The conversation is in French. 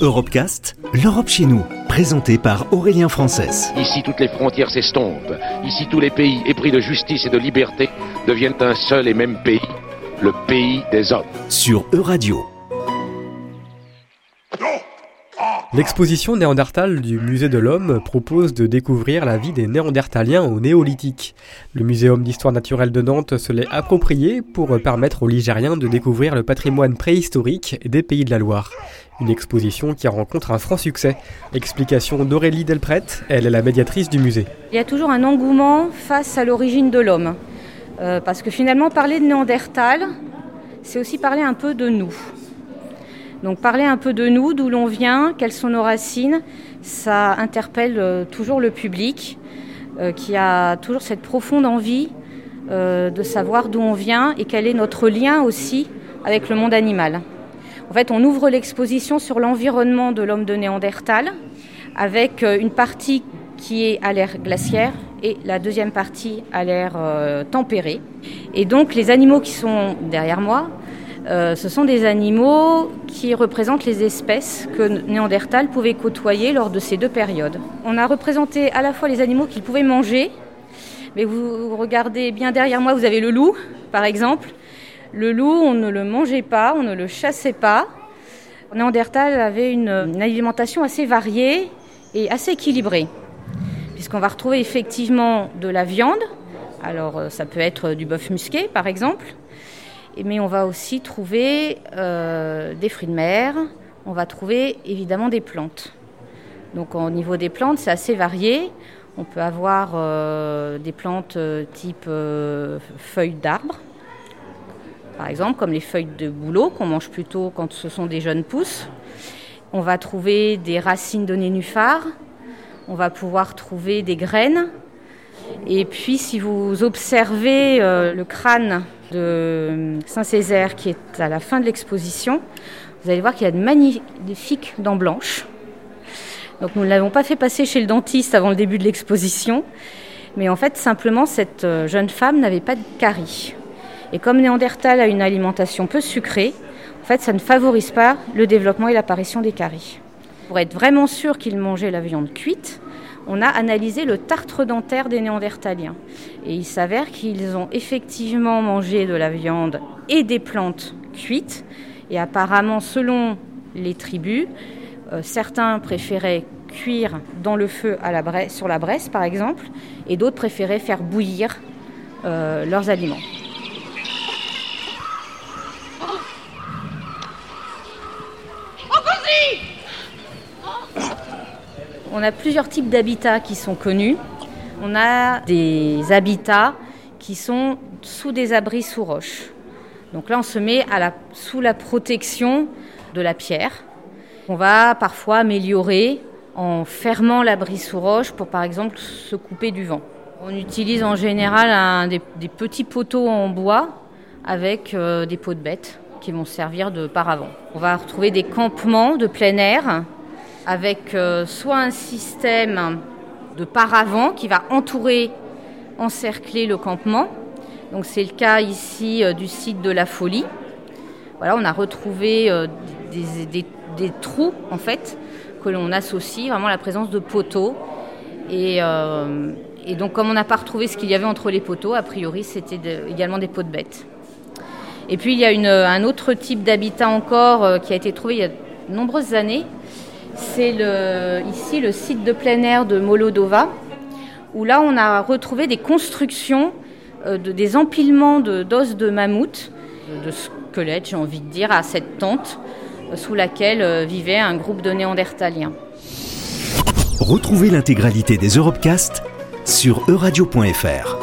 Europecast, l'Europe chez nous, présenté par Aurélien Frances. Ici, toutes les frontières s'estompent. Ici, tous les pays épris de justice et de liberté deviennent un seul et même pays, le pays des hommes. Sur Euradio. L'exposition Néandertal du Musée de l'Homme propose de découvrir la vie des Néandertaliens au néolithique. Le Muséum d'histoire naturelle de Nantes se l'est approprié pour permettre aux Ligériens de découvrir le patrimoine préhistorique des pays de la Loire. Une exposition qui rencontre un franc succès. Explication d'Aurélie Delpret, elle est la médiatrice du musée. Il y a toujours un engouement face à l'origine de l'homme. Euh, parce que finalement, parler de Néandertal, c'est aussi parler un peu de nous. Donc parler un peu de nous, d'où l'on vient, quelles sont nos racines, ça interpelle euh, toujours le public euh, qui a toujours cette profonde envie euh, de savoir d'où on vient et quel est notre lien aussi avec le monde animal. En fait, on ouvre l'exposition sur l'environnement de l'homme de Néandertal avec une partie qui est à l'ère glaciaire et la deuxième partie à l'ère tempérée. Et donc les animaux qui sont derrière moi, euh, ce sont des animaux qui représentent les espèces que Néandertal pouvait côtoyer lors de ces deux périodes. On a représenté à la fois les animaux qu'il pouvait manger, mais vous regardez bien derrière moi, vous avez le loup, par exemple. Le loup, on ne le mangeait pas, on ne le chassait pas. Néandertal avait une, une alimentation assez variée et assez équilibrée, puisqu'on va retrouver effectivement de la viande. Alors euh, ça peut être du bœuf musqué, par exemple mais on va aussi trouver euh, des fruits de mer, on va trouver évidemment des plantes. Donc au niveau des plantes, c'est assez varié. On peut avoir euh, des plantes euh, type feuilles d'arbres, par exemple, comme les feuilles de bouleau qu'on mange plutôt quand ce sont des jeunes pousses. On va trouver des racines de nénuphars. On va pouvoir trouver des graines. Et puis, si vous observez le crâne de Saint-Césaire qui est à la fin de l'exposition, vous allez voir qu'il y a de magnifiques dents blanches. Donc nous ne l'avons pas fait passer chez le dentiste avant le début de l'exposition, mais en fait simplement cette euh, jeune femme n'avait pas de carie. Et comme Néandertal a une alimentation peu sucrée, en fait ça ne favorise pas le développement et l'apparition des caries. Pour être vraiment sûr qu'il mangeait la viande cuite, on a analysé le tartre dentaire des Néandertaliens. Et il s'avère qu'ils ont effectivement mangé de la viande et des plantes cuites. Et apparemment, selon les tribus, euh, certains préféraient cuire dans le feu sur la braise, par exemple, et d'autres préféraient faire bouillir euh, leurs aliments. On a plusieurs types d'habitats qui sont connus. On a des habitats qui sont sous des abris sous roche. Donc là, on se met sous la protection de la pierre. On va parfois améliorer en fermant l'abri sous roche pour, par exemple, se couper du vent. On utilise en général des, petits poteaux en bois avec euh, des pots de bêtes qui vont servir de paravent. On va retrouver des campements de plein air avec euh, soit un système de paravent qui va entourer, encercler le campement. Donc c'est le cas ici euh, du site de la Folie. Voilà, on a retrouvé euh, des, trous en fait que l'on associe vraiment à la présence de poteaux. Et, donc comme on n'a pas retrouvé ce qu'il y avait entre les poteaux, a priori c'était également des pots de bêtes. Et puis il y a un autre type d'habitat encore qui a été trouvé il y a de nombreuses années, c'est ici le site de plein air de Molodova, où là on a retrouvé des constructions, euh, des empilements d'os de, mammouth, de squelettes j'ai envie de dire, à cette tente euh, sous laquelle euh, vivait un groupe de néandertaliens. Retrouvez l'intégralité des Europecast sur euradio.fr.